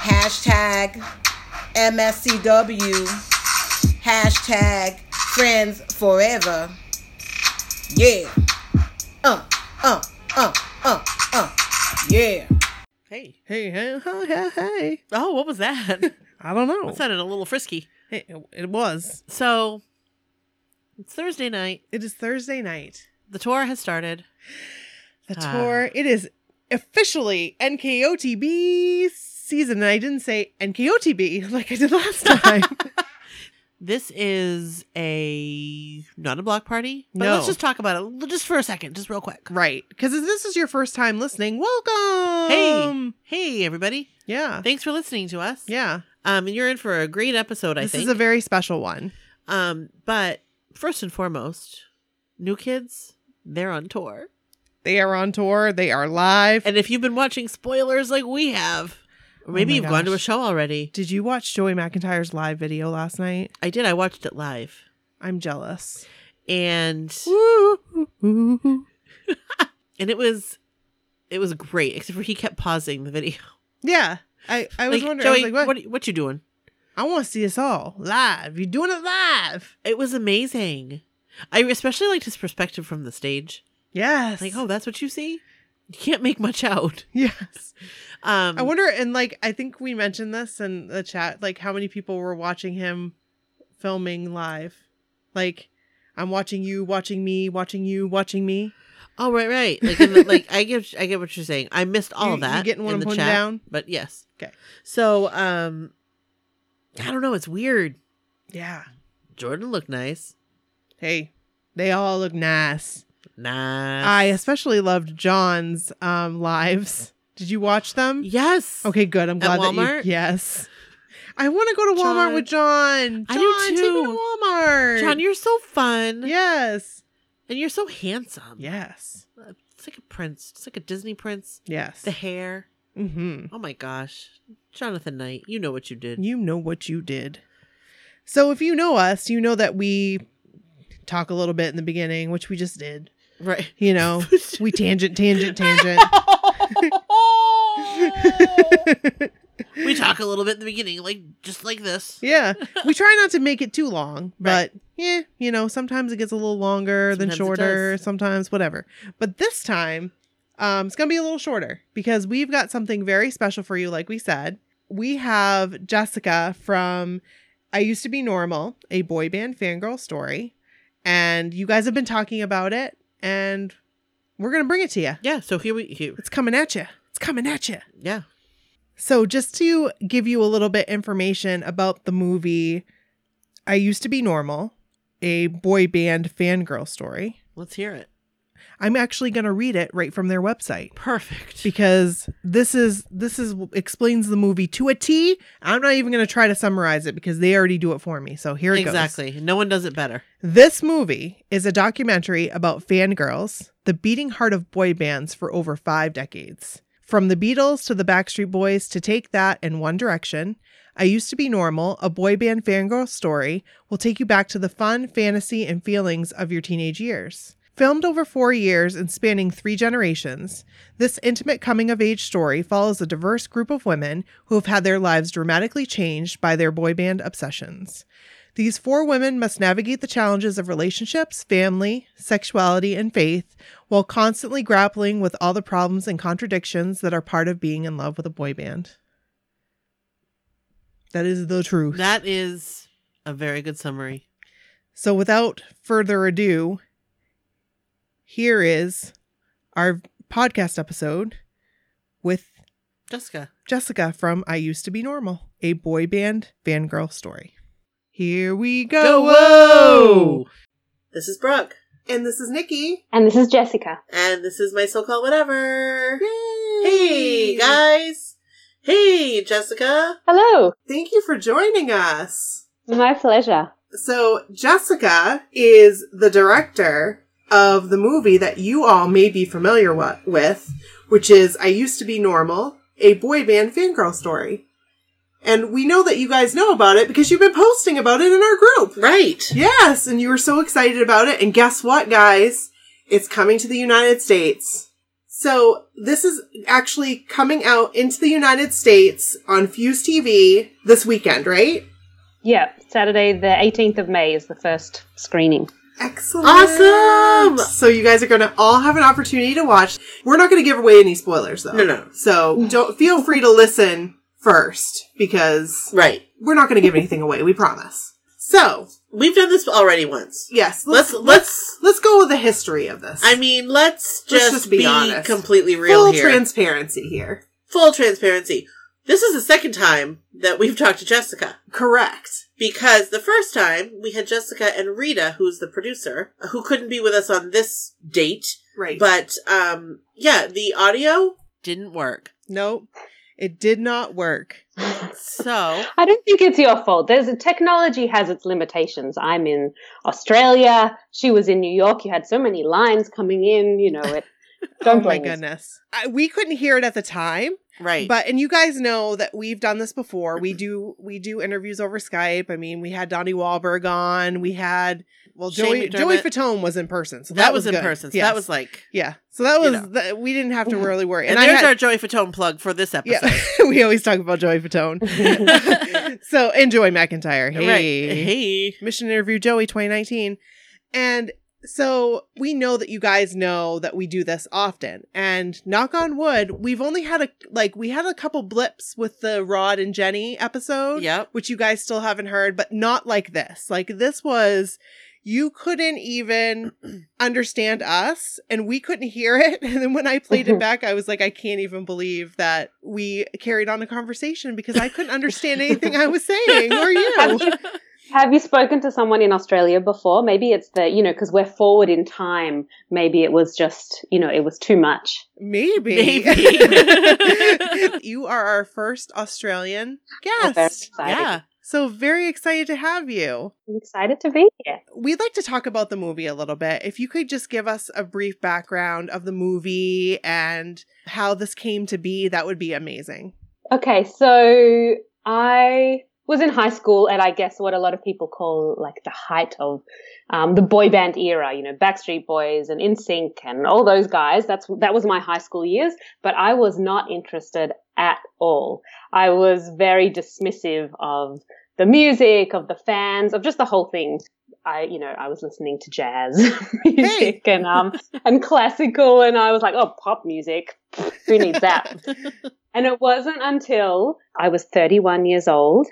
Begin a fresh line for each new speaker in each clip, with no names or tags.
Hashtag MSCW. Hashtag friends forever. Yeah. Uh, uh, uh, uh, uh. Yeah.
Hey.
Hey, hey, hey, hey, hey.
Oh, what was that?
I don't know.
that sounded a little frisky.
It, it was.
So, it's Thursday night.
It is Thursday night.
The tour has started.
The
Ah.
tour. It is officially NKOTB season. And I didn't say NKOTB like I did last time.
This is a not a block party, but
No.
let's just talk about it just for a second, just real quick.
right. Because if this is your first time listening, welcome.
Hey, hey, everybody!
Yeah.
Thanks for listening to us.
Yeah.
Um, and you're in for a great episode. I
this
think.
This is a very special one.
um, but first and foremost, new kids, they're on tour,
They are on tour. They are live.
and if you've been watching spoilers like we have, or maybe
Oh
you've gone to a show already.
Did you watch Joey McIntyre's live video last night?
I did. I watched it live,
I'm jealous.
and and it was it was great, except for he kept pausing the video.
Yeah. I, I was
like,
wondering. I was
Joey,
like, what?
what what you doing?
I want to see us all live. You're doing it live.
It was amazing. I especially liked his perspective from the stage.
Yes.
Like, oh, that's what you see. You can't make much out.
yes.
Um,
I wonder, and like, I think we mentioned this in the chat, like how many people were watching him filming live. Like, I'm watching you, watching me, watching you, watching me.
Oh, right, right. Like, the, like I get, I get what you're saying. I missed all
You-
of
you
that.
getting one
in the chat,
down?
But yes.
Okay.
So, um, I don't know. It's weird.
Yeah.
Jordan looked nice.
Hey, they all look nice.
Nice.
I especially loved John's um lives. Did you watch them?
yes.
Okay, good. I'm
At
glad that
Walmart?
you. Yes. I want to go to Walmart
John.
with John. John,
I do
take me
too.
to Walmart.
John, you're so fun.
Yes.
And you're so handsome.
Yes.
It's like a prince. It's like a Disney prince.
Yes.
The hair.
mm-hmm.
Oh my gosh. Jonathan Knight, you know what you did.
You know what you did. So if you know us, you know that we talk a little bit in the beginning, which we just did.
Right.
You know, we tangent, tangent, tangent.
we talk a little bit in the beginning, like just like this.
yeah. We try not to make it too long,
Right.
but yeah, you know, sometimes it gets a little longer than
Sometimes it
shorter, sometimes whatever. But this time, um, it's gonna be a little shorter because we've got something very special for you, like we said. We have Jessica from I Used to Be Normal, a boy band fangirl story. And you guys have been talking about it, and we're gonna bring it to you.
Yeah. So here we here.
It's coming at you. It's coming at you.
Yeah.
So, just to give you a little bit information about the movie, I used to be normal, a boy band fangirl story.
Let's hear it.
I'm actually going to read it right from their website
Perfect.
because this is this is explains the movie to a T. I'm not even going to try to summarize it because they already do it for me. So here it goes.
exactly. No one does it better.
This movie is a documentary about fangirls, the beating heart of boy bands for over five decades. From the Beatles to the Backstreet Boys to Take That and One Direction, I Used to Be Normal, a boy band fangirl story, will take you back to the fun, fantasy, and feelings of your teenage years. Filmed over four years and spanning three generations, this intimate coming of age story follows a diverse group of women who have had their lives dramatically changed by their boy band obsessions. These four women must navigate the challenges of relationships, family, sexuality, and faith while constantly grappling with all the problems and contradictions that are part of being in love with a boy band. That is the truth.
That is a very good summary.
so, without further ado, here is our podcast episode with
Jessica.
Jessica from I Used to Be Normal, a boy band fangirl story. Here we go.
Go, whoa! This is Brooke.
And this is Nikki.
And this is Jessica.
And this is my so called whatever.
Yay!
Hey, guys. Hey, Jessica.
Hello.
Thank you for joining us.
My pleasure.
So, Jessica is the director of the movie that you all may be familiar wa- with, which is I Used to Be Normal, a boy band fangirl story. And we know that you guys know about it because you've been posting about it in our group.
Right.
Yes, and you were so excited about it. And guess what, guys? It's coming to the United States. So this is actually coming out into the United States on Fuse TV this weekend, right?
Yeah, Saturday the 18th of May is the first screening.
Excellent.
Awesome!
So you guys are going to all have an opportunity to watch. We're not going to give away any spoilers though.
No, no.
So don't feel free to listen first because
Right.
we're not going to give anything away. We promise. So
We've done this already once.
yes,
Let's
let's
let's.
let's go with the history of this.
I mean, let's
Let's
just,
just be
be,
honest.
completely real
full
here.
transparency here.
Full transparency. This is the second time that we've talked to Jessica.
Correct.
Because the first time we had Jessica and Rita, who's the producer, who couldn't be with us on this date.
Right.
But um yeah, the audio didn't work.
nope, it did not work.
So
I don't think it's your fault. There's technology has its limitations. I'm in Australia. She was in New York. You had so many lines coming in. You know it. Don't
oh my goodness. I, we couldn't hear it at the time,
right.
but and you guys know that we've done this before. We do we do interviews over Skype. I mean, we had Donnie Wahlberg on. We had well,
Shane
Joey Joey. Fatone was in person, so
that, was, in
good.
person. So
Yes.
that was like
yeah. So that
you
was
know.
that we didn't have to mm-hmm. really worry.
and,
I
there's
had-
our Joey Fatone plug for this episode.
yeah. we always talk about Joey Fatone. so enjoy McIntyre. Hey,
Right. Hey.
Mission Interview Joey 2019. And so we know that you guys know that we do this often. And knock on wood, we've only had a like we had a couple blips with the Rod and Jenny episode,
Yep.
which you guys still haven't heard, but not like this. Like this was you couldn't even understand us and we couldn't hear it. And then when I played it back, I was like, I can't even believe that we carried on a conversation because I couldn't understand anything I was saying or you.
You, have you spoken to someone in Australia before? Maybe it's the, you know, because we're forward in time. Maybe it was just, you know, it was too much.
Maybe.
Maybe.
you are our first Australian
I'm very
guest.
Yeah.
So very excited to have you.
I'm excited to be here.
We'd like to talk about the movie a little bit. If you could just give us a brief background of the movie and how this came to be, that would be amazing.
Okay, so I was in high school at I guess what a lot of people call like the height of um, the boy band era. You know, Backstreet Boys and NSYNC and all those guys. That's that was my high school years. But I was not interested at all. I was very dismissive of the music, of the fans, of just the whole thing. I, you know, I was listening to jazz music and um and classical, and I was like, oh, pop music. Who needs that? And it wasn't until I was 31 years old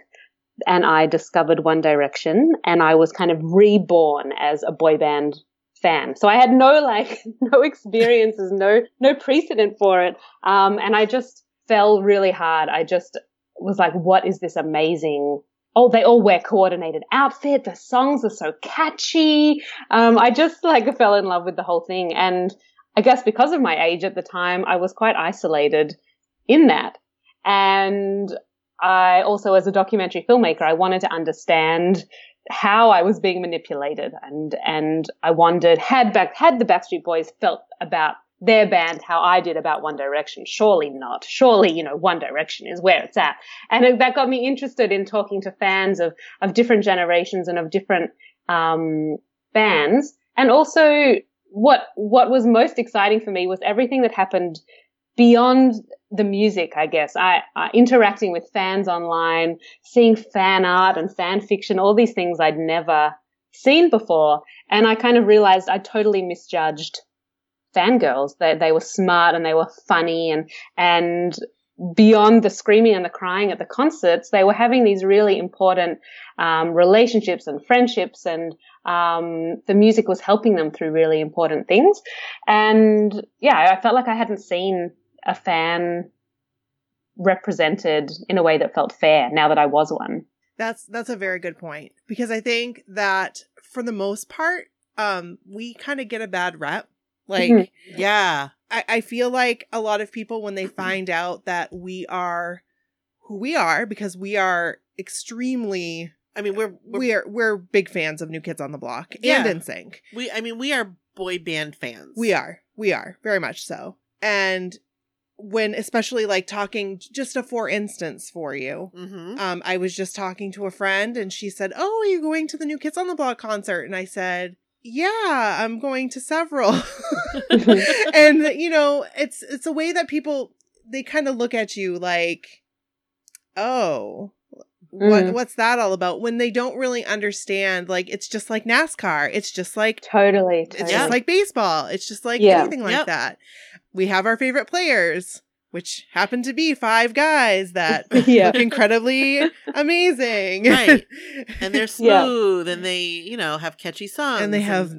and I discovered One Direction and I was kind of reborn as a boy band fan. So I had no like no experiences, no no precedent for it. Um and I just fell really hard. I just was like what is this amazing Oh, they all wear coordinated outfit. The songs are so catchy. Um, I just like fell in love with the whole thing. And I guess because of my age at the time, I was quite isolated in that. And I also, as a documentary filmmaker, I wanted to understand how I was being manipulated, and and I wondered had back had the Backstreet Boys felt about their band how I did about One Direction. Surely not. Surely, you know, One Direction is where it's at, and it, that got me interested in talking to fans of of different generations and of different um, bands, and also what what was most exciting for me was everything that happened beyond the music, I guess. I, uh, interacting with fans online, seeing fan art and fan fiction, all these things I'd never seen before. And I kind of realized I totally misjudged fangirls. They, they were smart and they were funny and, and beyond the screaming and the crying at the concerts, they were having these really important, um, relationships and friendships and, um, the music was helping them through really important things. And yeah, I felt like I hadn't seen a fan represented in a way that felt fair now that I was one.
That's that's a very good point because I think that for the most part, um, we kind of get a bad rep. Like
Mhm.
Yeah.
I, I feel like a lot of people when they find out that we are who we are because we are extremely
I mean, we're, we're
we are we're big fans of New Kids on the Block
Yeah.
and NSYNC.
we. I mean, we are boy band fans.
We are. We are very much so. And when especially like talking just a for instance for you.
Mm-hmm.
Um I was just talking to a friend and she said, "Oh, are you going to the New Kids on the Block concert?" And I said, "Yeah, I'm going to several." and you know, it's it's a way that people they kind of look at you like, "Oh, what
Mm.
what's that all about?" When they don't really understand like it's just like NASCAR. It's just like
Totally.
it's
totally.
just like baseball. It's just like
Yeah.
anything like
Yep.
that. We have our favorite players, which happen to be five guys that
Yeah.
look incredibly amazing.
Right. and they're
Yeah.
smooth, and they, you know, have catchy songs,
and they have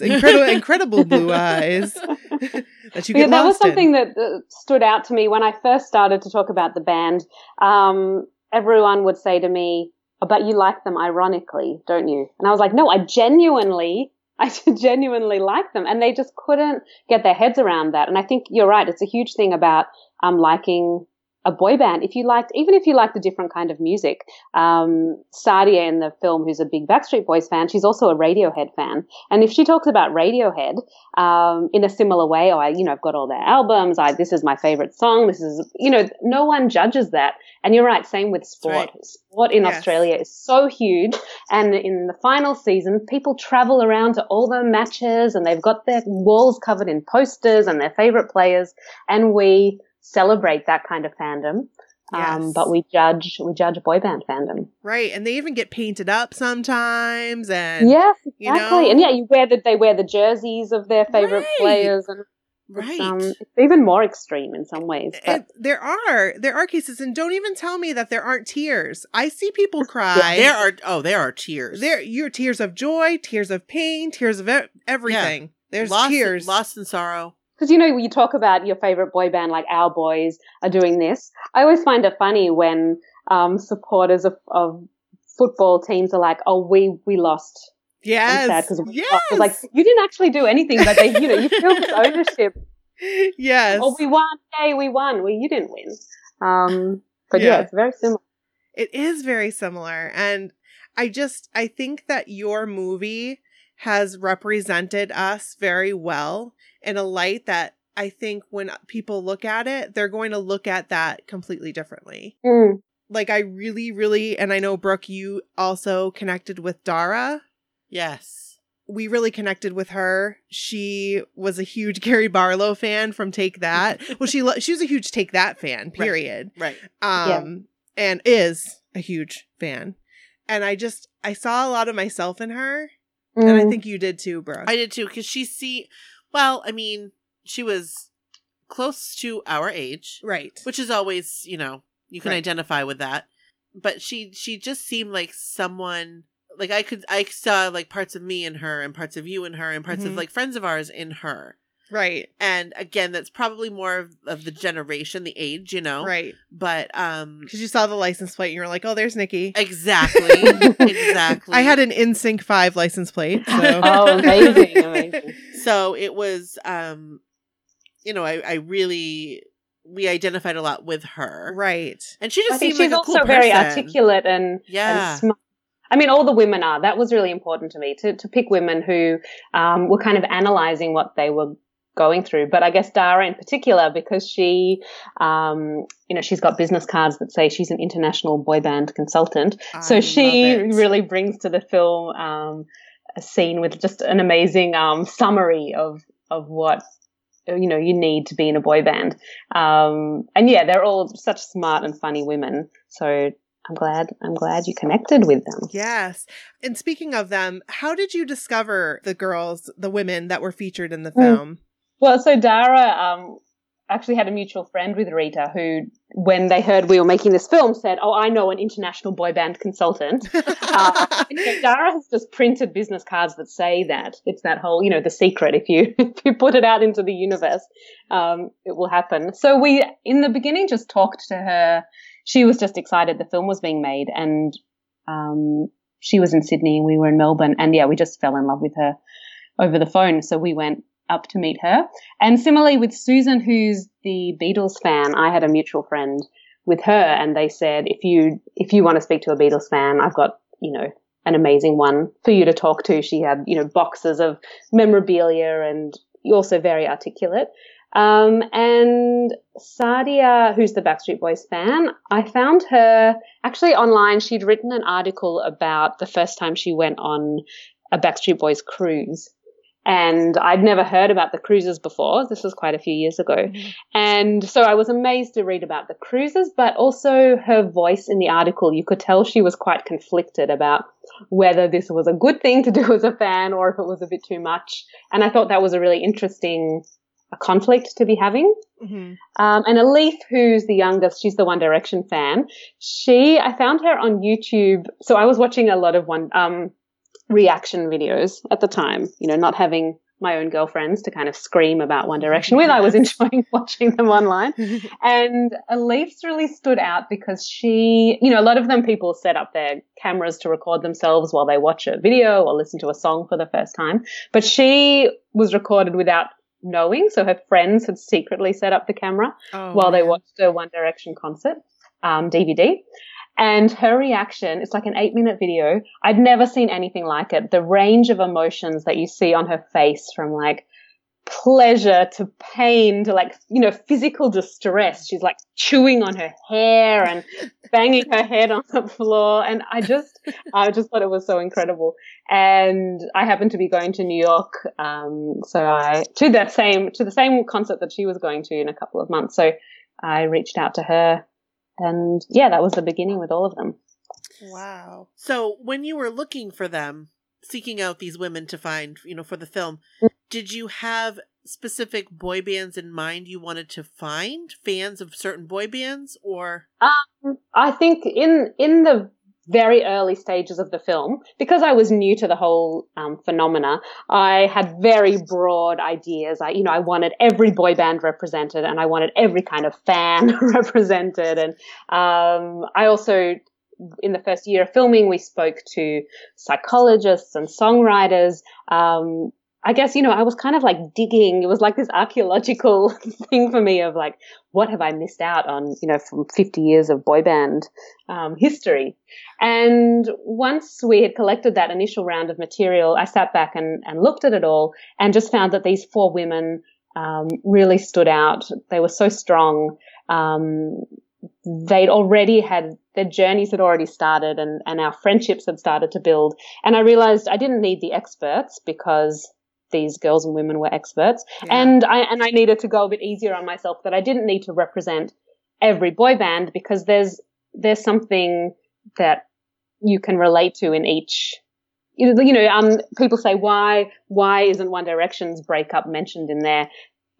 incredible incredible blue eyes that you get
yeah,
get
that was
lost in.
something that uh, stood out to me when I first started to talk about the band. Um, everyone would say to me, "Oh, "But you like them ironically, don't you?" And I was like, "No, I genuinely, I genuinely like them," and they just couldn't get their heads around that. And I think you're right; it's a huge thing about um, liking a boy band. If you liked, even if you liked a different kind of music, um, Sadia in the film, who's a big Backstreet Boys fan, she's also a Radiohead fan. And if she talks about Radiohead um, in a similar way, oh, I, you know, I've got all their albums. I, this is my favorite song. This is, you know, no one judges that. And you're right. Same with sport.
right.
Sport in
Yes.
Australia is so huge. And in the final season, people travel around to all the matches and they've got their walls covered in posters and their favorite players. And we celebrate that kind of fandom. Um, but we judge, we judge boy band fandom.
right, and they even get painted up sometimes, and
Yes,
you
exactly.
know-
and yeah, you wear the, they wear the jerseys of their favorite
Right.
players and
right.
It's, um, it's even more extreme in some ways. But
there are there are cases, and don't even tell me that there aren't tears. I see people cry.
there are oh, there are tears.
there your tears of joy, tears of pain, tears of e- everything. There's
lost,
tears.
lost in sorrow.
Because you know you talk about your favorite boy band, like our boys are doing this. I always find it funny when um, supporters of, of football teams are like, "Oh, we we lost."
Yes.
because
Yes.
Like you didn't actually do anything, but they, you know, you feel this ownership.
yes.
Oh, we won! Yay, we won! Well, you didn't win. Um, but yeah.
Yeah.
it's very similar.
It is very similar. And I just, I think that your movie has represented us very well in a light that I think when people look at it, they're going to look at that completely differently.
Mm.
Like, I really, really, and I know, Brooke, you also connected with Dara.
Yes.
We really connected with her. She was a huge Gary Barlow fan from Take That. well, she lo- she was a huge Take That fan. Period
Right.
um and is a huge fan and i just i saw a lot of myself in her and i
Mm.
think you did too bro
I did too, because she see. Well, I mean, she was close to our age,
right
which is always, you know, you can
Right.
identify with that. But she she just seemed like someone like I could I saw like parts of me in her and parts of you in her and parts of
Mhm.
like friends of ours in her.
Right
And again, that's probably more of, of the generation, the age, you know.
right
But um
because you saw the license plate and you were like oh there's nikki
exactly. exactly.
i had an NSYNC 5 license plate so
Oh, amazing, amazing.
so it was um you know, I, I really we identified a lot with her.
right
And she
I
just
think
seemed
she's
like a
also
cool
very
person.
articulate and,
Yeah.
and smart. I mean, all the women are. That was really important to me to, to pick women who um, were kind of analyzing what they were going through. But I guess Dara in particular, because she, um, you know, she's got business cards that say she's an international boy band consultant.
I
so she really brings to the film um, a scene with just an amazing um, summary of of what you know you need to be in a boy band. Um, and yeah, they're all such smart and funny women. So I'm glad I'm glad you connected with them.
yes and speaking of them how did you discover the girls the women that were featured in the
Mm.
film
Well, so Dara um, actually had a mutual friend with Rita who, when they heard we were making this film, said, "Oh, I know an international boy band consultant." Uh, and, you know, Dara has just printed business cards that say that. It's that whole, you know, the secret. If you if you put it out into the universe, um, it will happen. So we, in the beginning, just talked to her. She was just excited the film was being made, and um, she was in Sydney, we were in Melbourne, and yeah, we just fell in love with her over the phone. So we went up to meet her. And similarly with Susan, who's the Beatles fan, I had a mutual friend with her, and they said, if you if you want to speak to a Beatles fan, I've got you know an amazing one for you to talk to. She had you know boxes of memorabilia and also very articulate. Um, and Sadia, who's the Backstreet Boys fan, I found her actually online. She'd written an article about the first time she went on a Backstreet Boys cruise. And I'd never heard about the cruises before. This was quite a few years ago. Mm-hmm. And so I was amazed to read about the cruises, but also her voice in the article. You could tell she was quite conflicted about whether this was a good thing to do as a fan or if it was a bit too much. And I thought that was a really interesting a conflict to be having. Mm-hmm. Um, and Elif, who's the youngest, she's the One Direction fan. She, I found her on YouTube. So I was watching a lot of one, um, reaction videos at the time, you know, not having my own girlfriends to kind of scream about One Direction with. I was enjoying watching them online. and Elif's really stood out because she, you know, a lot of them people set up their cameras to record themselves while they watch a video or listen to a song for the first time. But she was recorded without knowing. So her friends had secretly set up the camera oh, while man. they watched a One Direction concert um, DVD. And her reaction, it's like an eight minute video. I'd never seen anything like it. The range of emotions that you see on her face from like pleasure to pain to like, you know, physical distress. She's like chewing on her hair and banging her head on the floor. And I just, I just thought it was so incredible. And I happened to be going to New York. Um, so I, to that same, to the same concert that she was going to in a couple of months. So I reached out to her and yeah, that was the beginning with all of them.
Wow. So when you were looking for them, seeking out these women to find, you know, for the film, did you have specific boy bands in mind you wanted to find? Fans of certain boy bands or
um, I think in in the very early stages of the film, because I was new to the whole um, phenomena, I had very broad ideas. I, you know, I wanted every boy band represented, and I wanted every kind of fan represented, and um, I also in the first year of filming, we spoke to psychologists and songwriters. Um, I guess, you know, I was kind of like digging. It was like this archaeological thing for me of like, what have I missed out on, you know, from 50 years of boy band um, history? And once we had collected that initial round of material, I sat back and, and looked at it all and just found that these four women um, really stood out. They were so strong. Um, they'd already had their journeys had already started and, and our friendships had started to build. And I realized I didn't need the experts because these girls and women were experts. Yeah. And I and I needed to go a bit easier on myself that I didn't need to represent every boy band because there's there's something that you can relate to in each you know, um, people say why why isn't One Direction's breakup mentioned in there?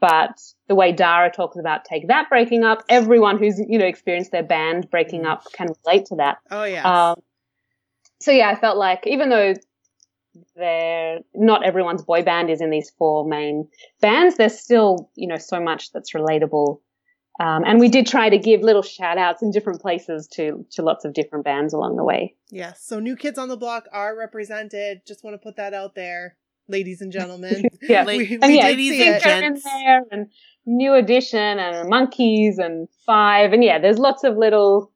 But the way Dara talks about take that breaking up, everyone who's you know experienced their band breaking mm. up can relate to that.
Oh yeah. Um,
so yeah, I felt like even though there not everyone's boy band is in these four main bands. There's still you know so much that's relatable. Um, and we did try to give little shout outs in different places to to lots of different bands along the way.
Yes so new kids on the block are represented. Just want to put that out there ladies and gentlemen.
Yeah, we, we and yeah ladies and gents. there and new edition and Monkees and five. And yeah there's lots of little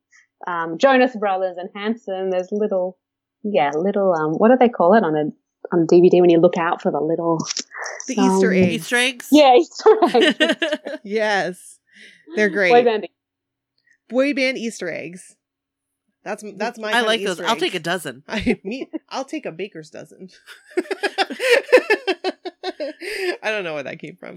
um, jonas brothers and hanson. There's little yeah, little um, what do they call it on a on DVD when you look out for the little
the um, Easter eggs.
Easter eggs.
Yeah, Easter eggs.
yes, they're great. Boy band. Boy band Easter eggs. That's that's my.
I like those. I'll take a dozen.
I mean, I'll take a baker's dozen. I don't know where that came from.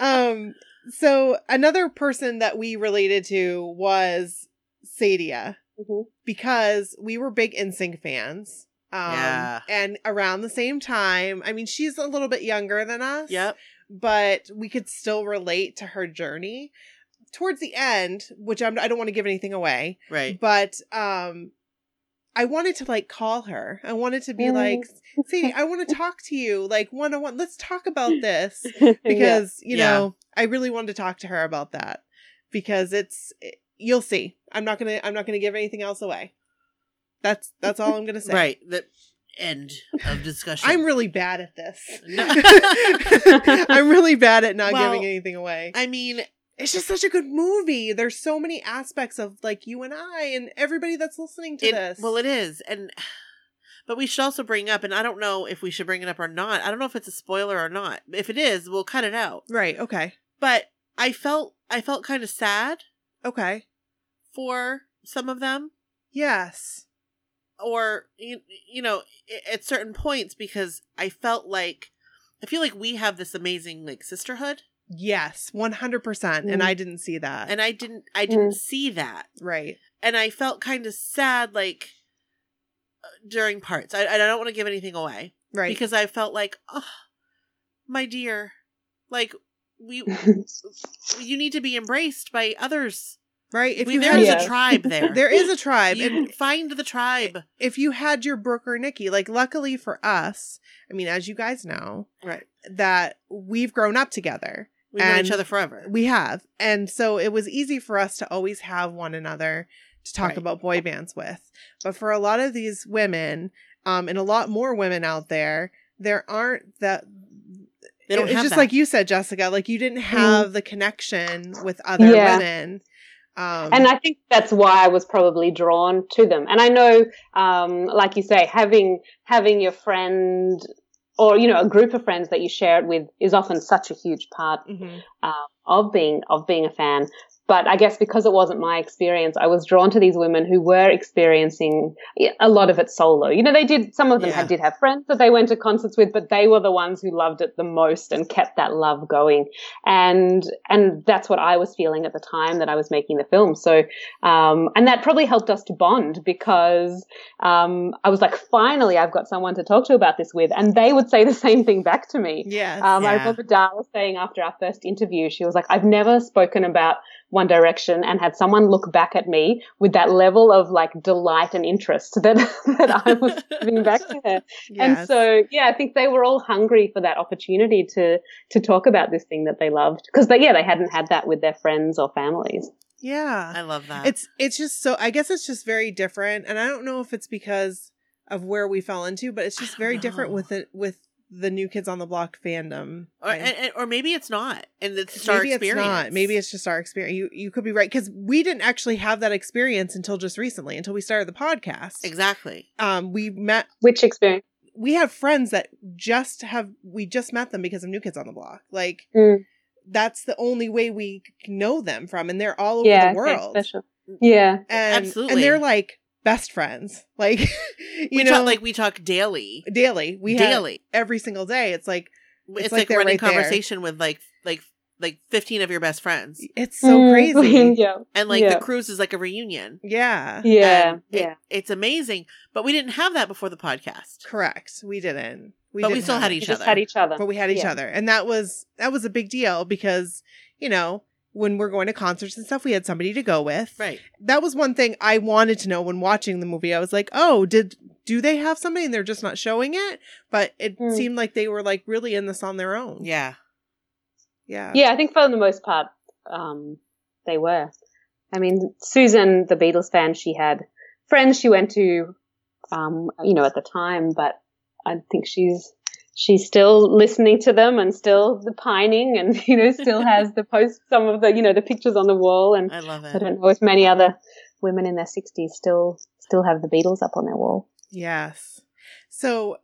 um. So another person that we related to was Sadia mm-hmm. because we were big NSYNC fans. Um, yeah. And around the same time, I mean, she's a little bit younger than us.
Yep.
But we could still relate to her journey. Towards the end, which I'm, I don't want to give anything away.
Right.
But um, I wanted to like call her. I wanted to be mm. like, see, I want to talk to you, like one on one. Let's talk about this because yeah. you know yeah. I really wanted to talk to her about that because it's you'll see. I'm not gonna I'm not gonna give anything else away. That's that's all I'm gonna say.
Right. The end of discussion.
I'm really bad at this. No. I'm really bad at not well, giving anything away.
I mean,
it's just such a good movie. There's so many aspects of like you and I and everybody that's listening to
It-
this.
Well, it is, and but we should also bring up, and I don't know if we should bring it up or not. I don't know if it's a spoiler or not. If it is, we'll cut it out.
right. Okay.
But I felt I felt kind of sad
Okay.
for some of them,
Yes.
or you, you know, at certain points because I felt like I feel like we have this amazing like sisterhood,
Yes. One hundred percent. And
Mm.
I didn't see that.
and I didn't I didn't see that,
right.
and I felt kind of sad like uh, during parts. I I don't want to give anything away.
Right.
because I felt like, oh, my dear, like we, you need to be embraced by others.
right. If
We,
you
there
had
is
Yeah.
a tribe there.
there is a tribe,
You
and
find the tribe.
if you had your Brooke or Nikki, like luckily for us, I mean, as you guys know,
Right.
that we've grown up together.
We know
And
each other forever.
We have. And so it was easy for us to always have one another to talk
Right.
about boy bands with. But for a lot of these women, um, and a lot more women out there, there aren't that
They don't
it's just
that.
like you said, Jessica, like you didn't have the connection with other
Yeah.
women. Um
and I think that's why I was probably drawn to them. And I know, um, like you say, having having your friend or you know a group of friends that you share it with is often such a huge part
mhm.
uh, of being of being a fan. But I guess because it wasn't my experience, I was drawn to these women who were experiencing a lot of it solo. You know, they did some of them
Yeah.
had, did have friends that they went to concerts with, but they were the ones who loved it the most and kept that love going. And and that's what I was feeling at the time that I was making the film. So um, and that probably helped us to bond because um, I was like, finally, I've got someone to talk to about this with, and they would say the same thing back to me.
Yes.
Um, I
Yeah.
remember Dara saying after our first interview, she was like, I've never spoken about One Direction and had someone look back at me with that level of like delight and interest that, that I was giving back to her. And so, yeah, I think they were all hungry for that opportunity to, to talk about this thing that they loved. Cause they, yeah, they hadn't had that with their friends or families.
yeah.
I love that.
it's it's just so i guess it's just very different and i don't know if it's because of where we fell into but it's just
don't
very different with it with the new kids on the block fandom
or, and, and- or maybe it's not, and it's just our experience.
it's not maybe it's just our experience you you could be right because we didn't actually have that experience until just recently until we started the podcast
exactly.
um we met
Which experience?
we have friends that just have we just met them because of new kids on the block like
Mm.
that's the only way we know them from and they're all over
Yeah.
the world
special. Yeah.
and
Absolutely.
and they're like best friends like you
we
know
talk like we talk daily.
daily we have
daily.
every single day it's like
It's,
like
like,
they're
running
right there.
conversation with like like like fifteen of your best friends,
it's so
Mm,
crazy
yeah.
and like
Yeah.
the cruise is like a reunion.
yeah
Yeah.
It-
Yeah.
it's amazing. But we didn't have that before the podcast.
correct we didn't we
But we
didn't
still had
it.
We
each
just
other.
had each other.
but we had each
Yeah.
other and that was that was a big deal because you know when we're going to concerts and stuff we had somebody to go with
Right.
that was one thing i wanted to know when watching the movie i was like oh did do they have somebody and they're just not showing it but it
Hmm.
seemed like they were like really in this on their own
Yeah.
yeah
Yeah, I think for the most part, um, they were. I mean, Susan, the Beatles fan, she had friends she went to, um, you know, at the time, but I think she's she's still listening to them and still the pining, and you know, still has the post some of the you know the pictures on the wall, and
I love it.
I don't know if many other women in their sixties still still have the Beatles up on their wall.
Yes. So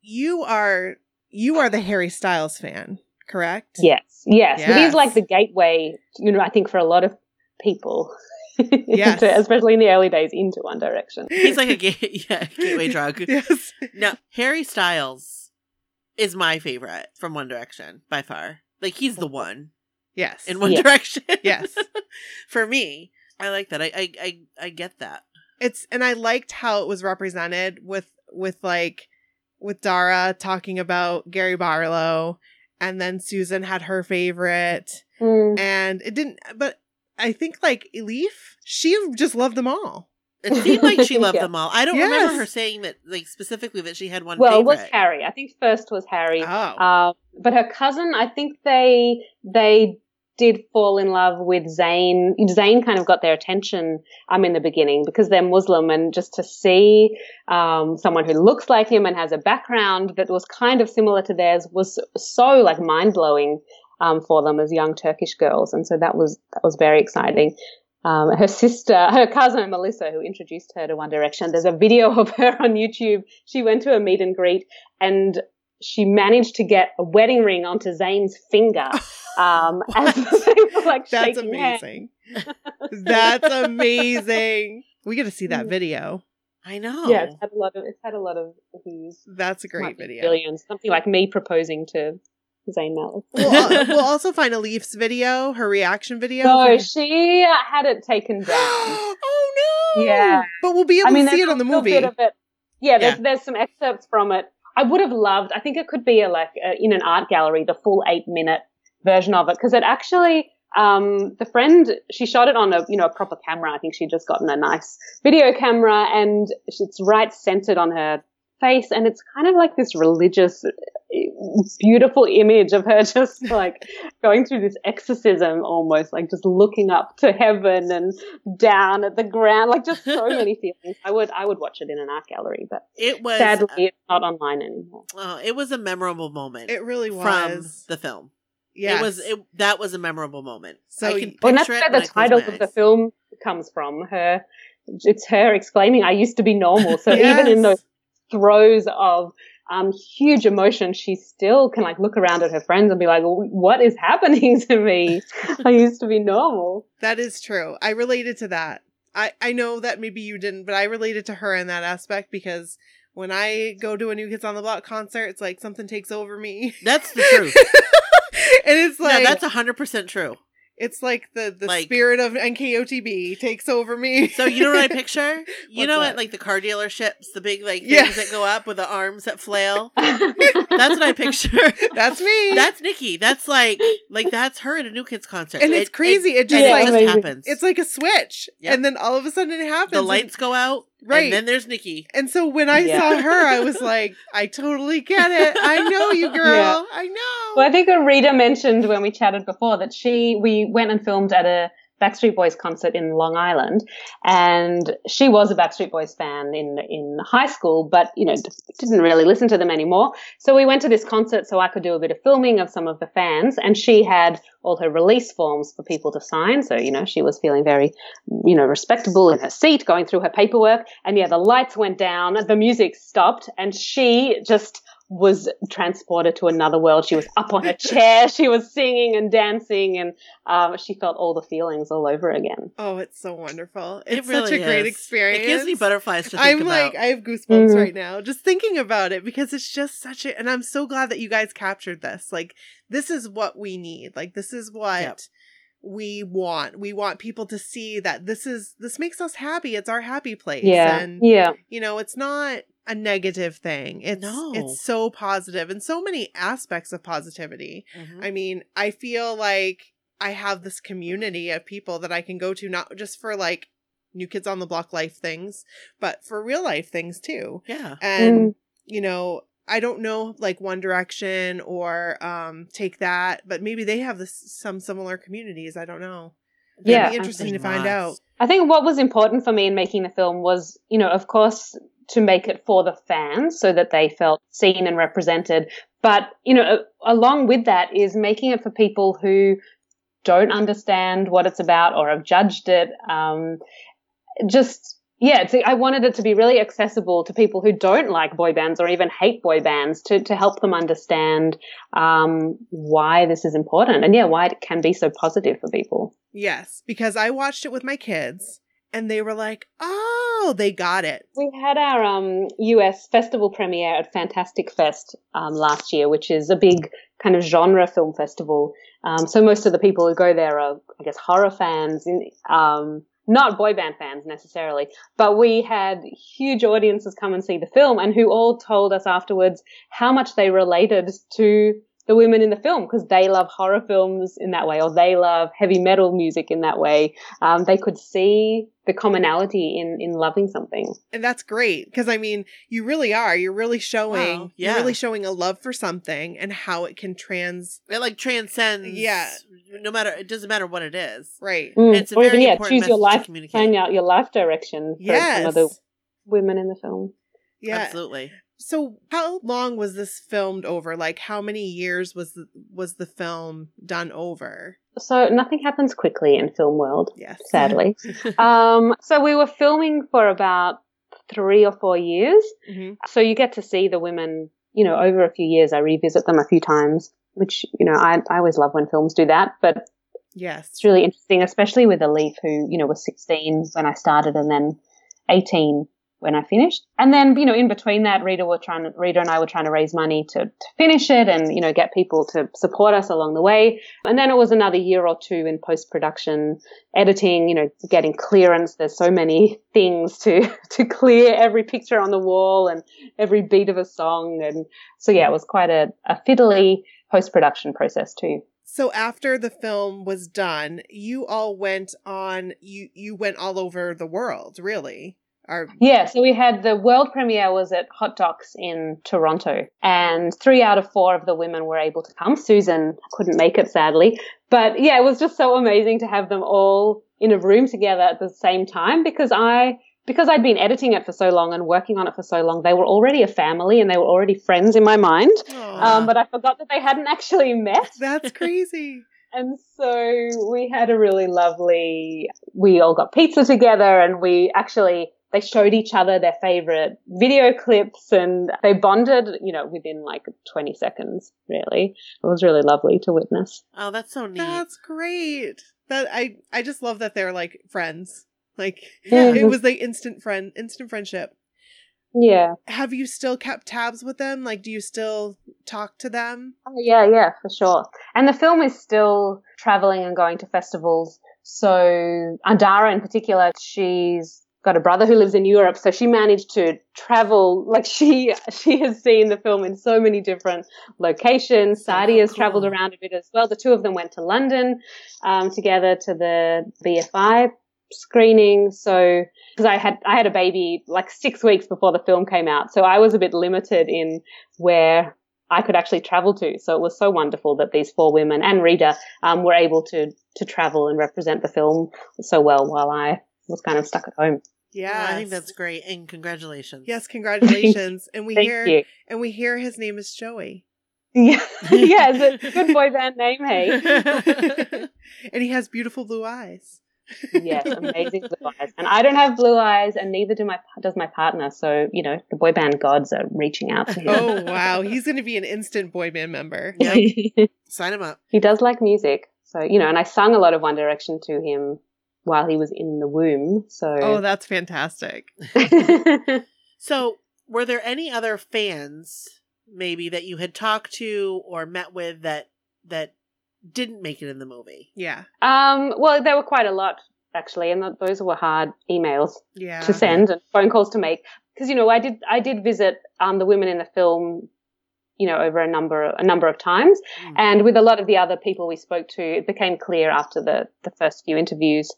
you are you are the Harry Styles fan, correct?
Yes, yes,
Yes.
he's like the gateway. You know, I think for a lot of people.
Yes.
into- especially in the early days into One Direction.
He's like a ga- yeah, gateway drug.
yes.
No, Harry Styles is my favorite from One Direction by far. Like he's the one
Yes.
in One
Yeah.
Direction.
Yes.
For me, I like that. I, I I I get that.
It's and I liked how it was represented with with like with Dara talking about Gary Barlow and then Susan had her favorite
Mm.
and it didn't but I think like Elif, she just loved them all.
It seemed like she loved
Yeah.
them all. I don't
Yes.
remember her saying that like specifically that she had one
Well, it was. Harry. I think first was Harry.
Oh.
Uh, but her cousin, I think they they did fall in love with Zayn. Zayn kind of got their attention um, in the beginning because they're Muslim, and just to see um, someone who looks like him and has a background that was kind of similar to theirs was so like mind blowing. Um, for them as young Turkish girls, and so that was that was very exciting. Um, her sister, her cousin Melissa, who introduced her to One Direction, there's a video of her on YouTube. She went to a meet and greet and she managed to get a wedding ring onto Zayn's finger. Um, as they were like
That's amazing. That's amazing. We got to see that video.
I know.
Yeah, it's had a lot of it's had a lot of views.
That's a great video.
Billions. Something like me proposing to Zayn Malik.
We'll, al- we'll also find Elif's video, her reaction video.
No,
for-
she had it taken down.
oh no!
Yeah.
but we'll be able
I mean,
to see it on the
a
movie.
bit of it. Yeah, there's
Yeah.
there's some excerpts from it. I would have loved. I think it could be a like a, in an art gallery, the full eight minute version of it, because it actually. Um, the friend, she shot it on a, you know, a proper camera. I think she'd just gotten a nice video camera and it's right centered on her face. And it's kind of like this religious, beautiful image of her just like going through this exorcism almost, like just looking up to heaven and down at the ground, like just so many feelings. I would, I would watch it in an art gallery, but
It was
sadly it's not online anymore.
uh, it was a memorable moment
it really was from
the film.
yeah
It was it that was a memorable moment.
So
I
y-
can
Well, and that's
picture it
where the
I
title of the film comes from. Her, it's her exclaiming, "I used to be normal." So even in
Yes.
those throes of um, huge emotion, she still can like look around at her friends and be like, "What is happening to me? I used to be normal."
That is true. I related to that. I, I know that maybe you didn't, but I related to her in that aspect because when I go to a New Kids on the Block concert, it's like something takes over me.
That's the truth.
and it's
no,
like
that's hundred percent true.
It's like the, the
Like-
spirit of NKOTB takes over me.
So you know what I picture? You
What's
know what, like the car dealerships, the big like things
Yeah.
that go up with the arms that flail. That's what I picture.
that's me.
That's Nikki. That's like like that's her at a New Kids concert.
and it's crazy. It, just
and
like
it just happens.
it's like a switch,
Yep.
and then all of a sudden it happens.
the
and-
lights go out,
Right.
And then there's Nikki.
And so when I
Yeah.
saw her, I was like, I totally get it. I know you, girl.
Yeah.
I know.
Well, I think Rita mentioned when we chatted before that she we went and filmed at a Backstreet Boys concert in Long Island, and she was a Backstreet Boys fan in in high school, but you know didn't really listen to them anymore. So we went to this concert so I could do a bit of filming of some of the fans, and she had all her release forms for people to sign. So you know she was feeling very you know respectable in her seat, going through her paperwork, and yeah, the lights went down, the music stopped, and she just was transported to another world. She was up on a chair. She was singing and dancing, and um, she felt all the feelings all over again.
oh, it's so wonderful.
It
It's
really
such a great experience.
It gives me butterflies to think
I'm
about.
like, I have goosebumps
Mm.
right now just thinking about it because it's just such a, and I'm so glad that you guys captured this. Like, this is what we need. Like, this is what
Yep.
we want. We want people to see that this is, this makes us happy. It's our happy place.
Yeah,
And,
yeah,
you know, it's not a negative thing. It's,
No.
it's so positive and so many aspects of positivity.
Mhm.
I mean, I feel like I have this community of people that I can go to, not just for like new kids on the block life things, but for real life things too.
yeah.
And,
Mm.
you know, I don't know like One Direction or um Take That, but maybe they have this some similar communities. I don't know. It'd
Yeah,
be interesting to
There's
find out.
I think what was important for me in making the film was, you know, of course, to make it for the fans so that they felt seen and represented. But, you know, along with that is making it for people who don't understand what it's about or have judged it. Um, just, yeah, it's, I wanted it to be really accessible to people who don't like boy bands or even hate boy bands to, to help them understand um, why this is important and, yeah, why it can be so positive for people.
Yes, because I watched it with my kids and they were like, "Oh, they got it."
We had our um, US festival premiere at Fantastic Fest um, last year, which is a big kind of genre film festival. Um, so most of the people who go there are, I guess, horror fans, in, um, not boy band fans necessarily. But we had huge audiences come and see the film, and who all told us afterwards how much they related to the women in the film because they love horror films in that way, or they love heavy metal music in that way. Um, they could see the commonality in in loving something.
And that's great because I mean, you really are. You're really showing.
Wow,
You're
yeah.
really showing a love for something and how it can trans.
It like transcends.
Yeah.
No matter it doesn't matter what it is.
Right.
Mm.
It's a
or even
very
yeah,
important
choose your
message to
life,
communicate.
plan out your life direction for some of the
Yes.
women in the film.
Yeah.
Absolutely.
So, how long was this filmed over? Like, how many years was the, was the film done over?
So nothing happens quickly in film world,
Yes.
sadly. um, so we were filming for about three or four years.
Mhm.
So you get to see the women, you know, over a few years. I revisit them a few times, which, you know, I, I always love when films do that. But
Yes.
it's really interesting, especially with Elif, who, you know, was 16 when I started and then 18 when I finished. And then, you know, in between that, Rita were trying to, Rita and I were trying to raise money to, to finish it and, you know, get people to support us along the way. And then it was another year or two in post production editing, you know, getting clearance. There's so many things to, to clear every picture on the wall and every beat of a song. And so, yeah, it was quite a, a fiddly post production process too.
So after the film was done, you all went on you you went all over the world, really. Or
Yeah, so we had the world premiere was at Hot Docs in Toronto, and three out of four of the women were able to come. Susan couldn't make it, sadly, but yeah, it was just so amazing to have them all in a room together at the same time because I because I'd been editing it for so long and working on it for so long, they were already a family and they were already friends in my mind. Um, but I forgot that they hadn't actually met.
that's crazy.
And so we had a really lovely, we all got pizza together and we actually, they showed each other their favorite video clips and they bonded, you know, within like 20 seconds, really. It was really lovely to witness.
Oh, that's so neat.
That's great. That I I just love that they're like friends. Like
Yeah.
it was like instant friend instant friendship.
Yeah.
Have you still kept tabs with them? Like do you still talk to them?
Oh, yeah, yeah, for sure. And the film is still traveling and going to festivals. So Andara in particular, she's got a brother who lives in Europe, so she managed to travel. Like she, she has seen the film in so many different locations. Sadie has
cool.
traveled around a bit as well. The two of them went to London um, together to the BFI screening. So because I had I had a baby like six weeks before the film came out, so I was a bit limited in where I could actually travel to. So it was so wonderful that these four women and Rita um, were able to to travel and represent the film so well while I was kind of stuck at home.
Yeah.
I think that's great, and congratulations.
Yes, congratulations. and we
Thank
hear
you.
and we hear his name is Joey.
Yeah, yeah, it's a good boy band name, hey.
and he has beautiful blue eyes.
Yes, amazing blue eyes. And I don't have blue eyes, and neither do my does my partner. So you know, the boy band gods are reaching out to him.
Oh wow, he's going to be an instant boy band member.
Yep. Sign him up.
he does like music, so you know, and I sung a lot of One Direction to him while he was in the womb. So
Oh, that's fantastic.
So, were there any other fans maybe that you had talked to or met with that that didn't make it in the movie?
Yeah.
um, well, there were quite a lot actually, and th- those were hard emails
Yeah.
to send and phone calls to make because you know I did I did visit um, the women in the film you know over a number a number of times
Mm.
and with a lot of the other people we spoke to it became clear after the the first few interviews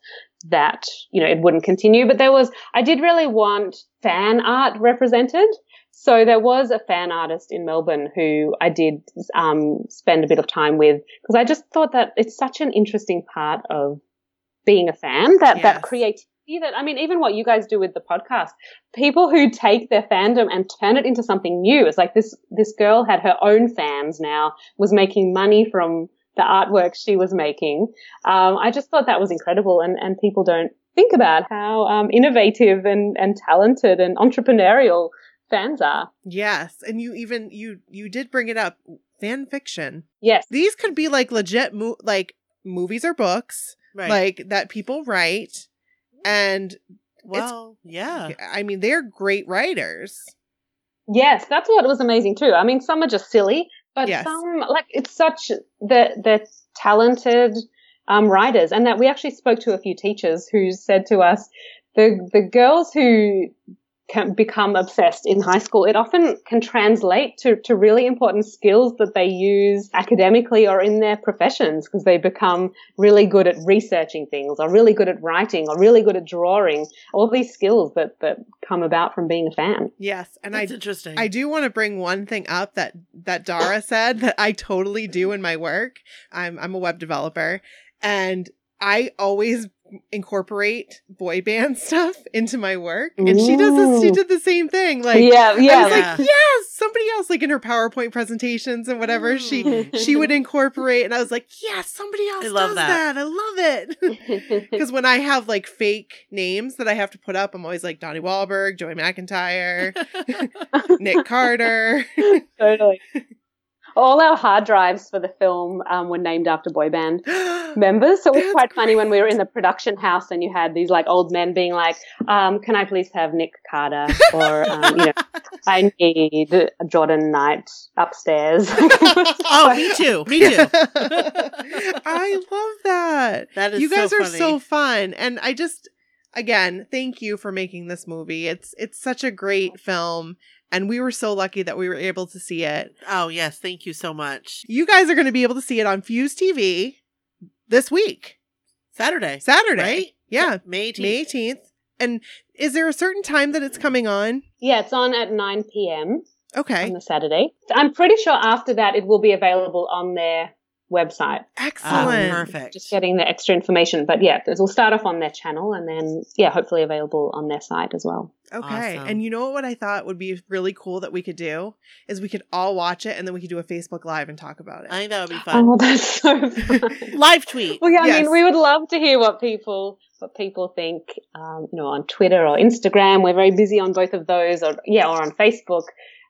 that you know it wouldn't continue but there was I did really want fan art represented so there was a fan artist in Melbourne who I did um, spend a bit of time with because I just thought that it's such an interesting part of being a fan that
Yes.
that creativity that I mean even what you guys do with the podcast people who take their fandom and turn it into something new it's like this this girl had her own fans now was making money from the artwork she was making um, I just thought that was incredible and and people don't think about how um, innovative and and talented and entrepreneurial fans are
Yes, and you even you you did bring it up fan fiction.
yes
These could be like legit mo- like movies or books
Right.
like that people write and
well, yeah.
I mean they're great writers.
Yes, that's what was amazing too. I mean, some are just silly, but
Yes.
some like it's such the the talented um, writers, and that we actually spoke to a few teachers who said to us the the girls who can become obsessed in high school, it often can translate to, to really important skills that they use academically or in their professions because they become really good at researching things or really good at writing or really good at drawing. All these skills that, that come about from being a fan.
Yes, and
That's
I
interesting.
I do want to bring one thing up that that Dara said that I totally do in my work. I'm I'm a web developer and I always incorporate boy band stuff into my work, and she does this. She did the same thing. Like,
yeah,
I
yeah.
was
Yeah.
like, yes, somebody else, like in her PowerPoint presentations and whatever, she
Mm.
she would incorporate, and I was like, yes, somebody else
I love
does
that.
that. I love it. Because when I have like fake names that I have to put up, I'm always like Donnie Wahlberg, Joey McIntyre, Nick Carter.
totally. All our hard drives for the film um, were named after boy band members. So it was
That's
quite funny when we were in the production house and you had these like old men being like, um, "Can I please have Nick Carter?" or um, you know, "I need Jordan Knight upstairs."
oh, me too. Me too.
I love that.
That is
you guys
so
are
funny.
so fun, and I just again thank you for making this movie. It's it's such a great film, and we were so lucky that we were able to see it.
Oh yes, thank you so much.
You guys are going to be able to see it on Fuse TV this week,
Saturday,
Saturday.
right?
Yeah,
May 18th.
May eighteenth. And is there a certain time that it's coming on?
yeah, it's on at 9 p.m.
Okay,
on the Saturday. I'm pretty sure after that it will be available on their website.
Excellent.
perfect.
Just getting the extra information, but yeah, it will start off on their channel and then yeah, hopefully available on their site as well.
Okay.
Awesome.
And you know what I thought would be really cool that we could do is we could all watch it and then we could do a Facebook live and talk about it.
I think that would be fun.
Oh, that's so fun.
Live tweet.
Well, yeah, I
Yes.
mean, we would love to hear what people what people think. Um, you know, on Twitter or Instagram, we're very busy on both of those, or yeah, or on Facebook.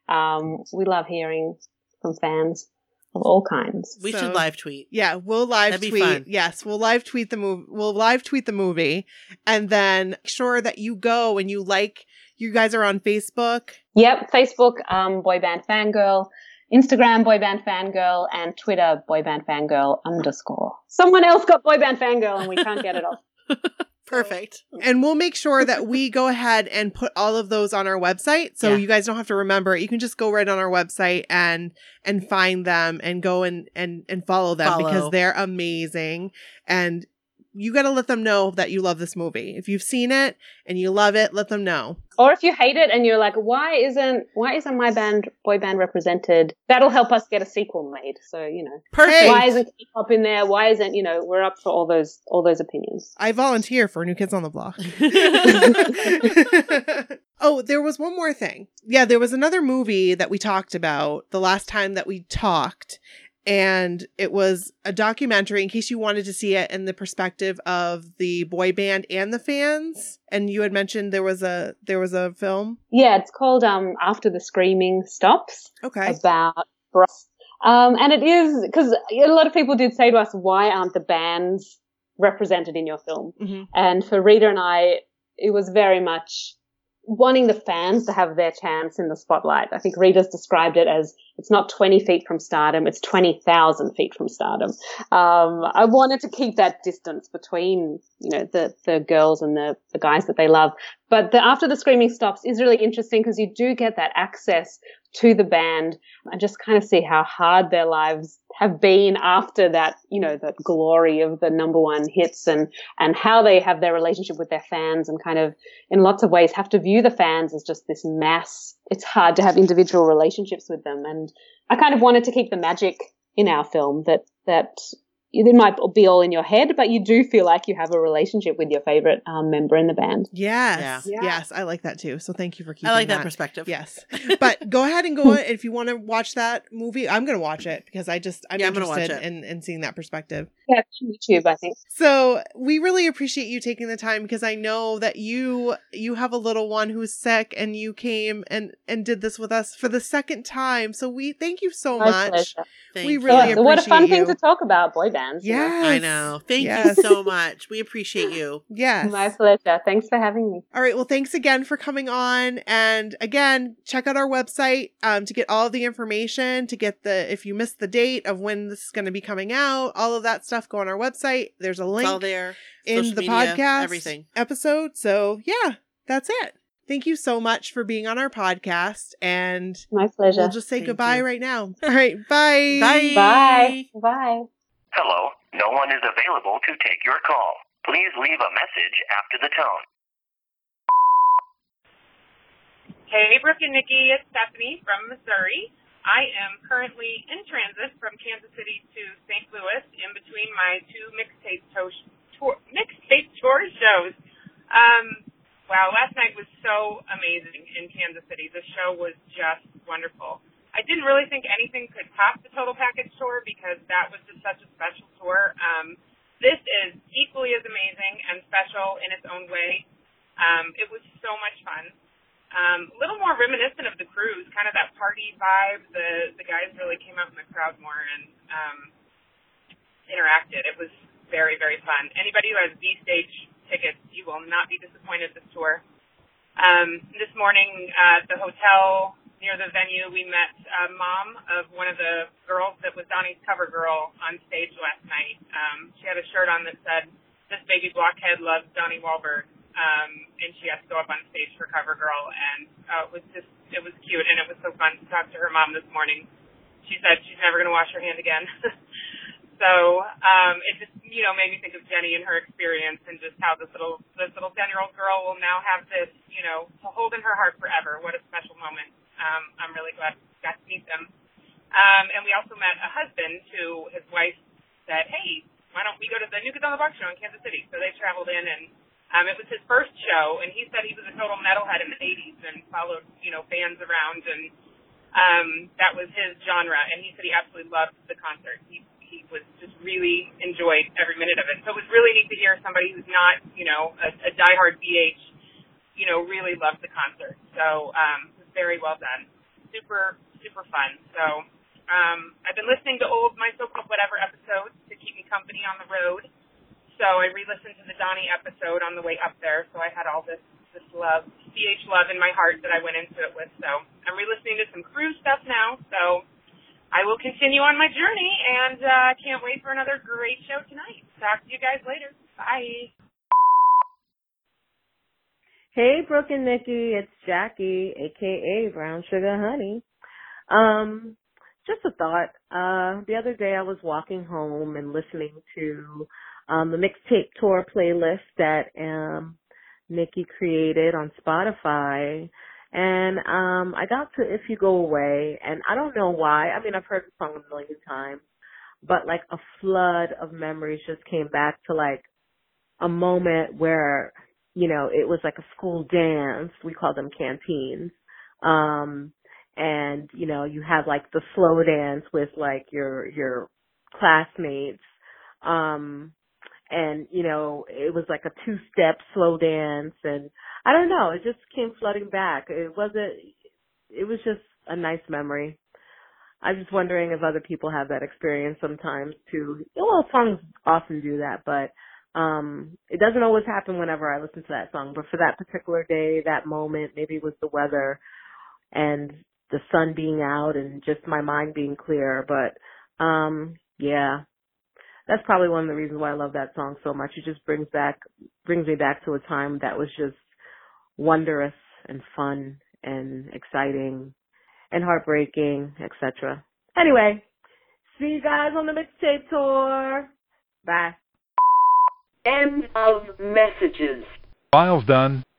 Um, we love hearing from fans of all kinds.
We
So-
should live tweet.
Yeah, we'll live
That'd be
tweet.
fun.
Yes, we'll live tweet the movie. We'll live tweet the movie, and then make sure that you go and you like. You guys are on Facebook.
Yep, Facebook, um, boyband fangirl, Instagram, boyband fangirl, and Twitter, boyband fangirl underscore. Someone else got boyband fangirl, and we can't get it off.
Perfect.
And we'll make sure that we go ahead and put all of those on our website, so
Yeah.
you guys don't have to remember. You can just go right on our website and and find them and go and and and follow them because they're amazing. And you got to let them know that you love this movie. If you've seen it and you love it, let them know.
Or if you hate it and you're like, why isn't why isn't my band boy band represented? That'll help us get a sequel made. So you know,
Perfect.
why isn't K-pop in there? Why isn't you know? We're up for all those all those opinions.
I volunteer for New Kids on the Block. oh, there was one more thing. Yeah, there was another movie that we talked about the last time that we talked. And it was a documentary in case you wanted to see it in the perspective of the boy band and the fans. And you had mentioned there was a there was a film.
Yeah, it's called um After the Screaming Stops.
Okay.
about. Um, and it is because a lot of people did say to us, why aren't the bands represented in your film?
Mhm.
And for Rita and I, it was very much wanting the fans to have their chance in the spotlight. I think readers described it as it's not 20 feet from stardom, it's 20,000 feet from stardom. Um, I wanted to keep that distance between, you know, the, the girls and the, the guys that they love. But the, after the screaming stops is really interesting because you do get that access to the band and just kind of see how hard their lives have been after that, you know, that glory of the number one hits and, and how they have their relationship with their fans and kind of in lots of ways have to view the fans as just this mass. It's hard to have individual relationships with them. And I kind of wanted to keep the magic in our film that, that it might be all in your head, but you do feel like you have a relationship with your favorite um, member in the band.
Yes.
Yeah.
Yes, I like that too. So thank you for keeping
I like that perspective.
Yes. But go ahead and go on if you want to watch that movie. I'm going to watch it because I just I'm
Yeah, I'm watch
interested
it.
in in seeing that perspective.
Yeah, it's on YouTube, I think.
So, we really appreciate you taking the time because I know that you you have a little one who's sick and you came and and did this with us for the second time. So, we thank you so
My
much.
Thank
We
you.
really
Yeah, what a fun
appreciate
thing to talk about, boy bands. you know.
Yes.
I know. Thank
Yes.
you so much. We appreciate you.
Yes.
My pleasure. Thanks for having me.
All right. Well, thanks again for coming on. And again, check out our website um, to get all the information, to get the, if you missed the date of when this is going to be coming out, all of that stuff, go on our website. There's a
It's all
link
there.
in
Social
the
media,
podcast
Everything.
episode. So, yeah, that's it. Thank you so much for being on our podcast. And
My pleasure.
we'll just say
Thank
goodbye
you.
right now. All right. Bye.
Bye.
Bye. Bye.
Hello, no one is available to take your call. Please leave a message after the tone.
Hey, Brooke and Nikki, it's Stephanie from Missouri. I am currently in transit from Kansas City to St. Louis in between my two mixtape tour, tour, mixtape tour shows. Um, wow, last night was so amazing in Kansas City. The show was just wonderful. I didn't really think anything could top the total package tour because that was just such a special tour. Um, this is equally as amazing and special in its own way. Um, it was so much fun. Um, a little more reminiscent of the cruise, kind of that party vibe. The the guys really came out in the crowd more and um, interacted. It was very very fun. Anybody who has B stage tickets, you will not be disappointed this tour. Um, this morning uh, the hotel near the venue, we met a mom of one of the girls that was Donnie's cover girl on stage last night. Um, she had a shirt on that said, "This baby blockhead loves Donnie Wahlberg," um, and she has to go up on stage for cover girl, and uh, it was just it was cute, and it was so fun to talk to her mom this morning. She said she's never going to wash her hand again. so um, it just you know made me think of Jenny and her experience, and just how this little this little ten year old girl will now have this you know to hold in her heart forever. What a special moment. Um, I'm really glad we got to meet them. Um, and we also met a husband who his wife said, "Hey, why don't we go to the New Kids on the Block show in Kansas City?" So they traveled in, and um, it was his first show, and he said he was a total metalhead in the '80s and followed, you know, bands around, and um, that was his genre. And he said he absolutely loved the concert. He he was just really enjoyed every minute of it. So it was really neat to hear somebody who's not, you know, a, a diehard BH, you know, really loved the concert. So um, very well done. Super, super fun. So um, I've been listening to old My So-Called Whatever episodes to keep me company on the road. So I re-listened to the Donnie episode on the way up there. So I had all this this love, CH love in my heart that I went into it with. So I'm re-listening to some cruise stuff now. So I will continue on my journey, and I uh, can't wait for another great show tonight. Talk to you guys later. Bye.
Hey, Brooke and Nikki, it's Jackie, aka Brown Sugar Honey. Um, just a thought. Uh, the other day I was walking home and listening to um the mixtape tour playlist that um Nikki created on Spotify. And um I got to If You Go Away and I don't know why. I mean I've heard the song a million times, but like a flood of memories just came back to like a moment where you know, it was like a school dance. We call them canteens. Um, and, you know, you have like the slow dance with like your, your classmates. Um, and, you know, it was like a two step slow dance and I don't know, it just came flooding back. It wasn't, it was just a nice memory. I'm just wondering if other people have that experience sometimes too. Well, songs often do that, but um, it doesn't always happen whenever I listen to that song, but for that particular day, that moment, maybe it was the weather and the sun being out and just my mind being clear. But, um, yeah, that's probably one of the reasons why I love that song so much. It just brings back, brings me back to a time that was just wondrous and fun and exciting and heartbreaking, etc. Anyway, see you guys on the mixtape tour. Bye.
End of messages.
Files done.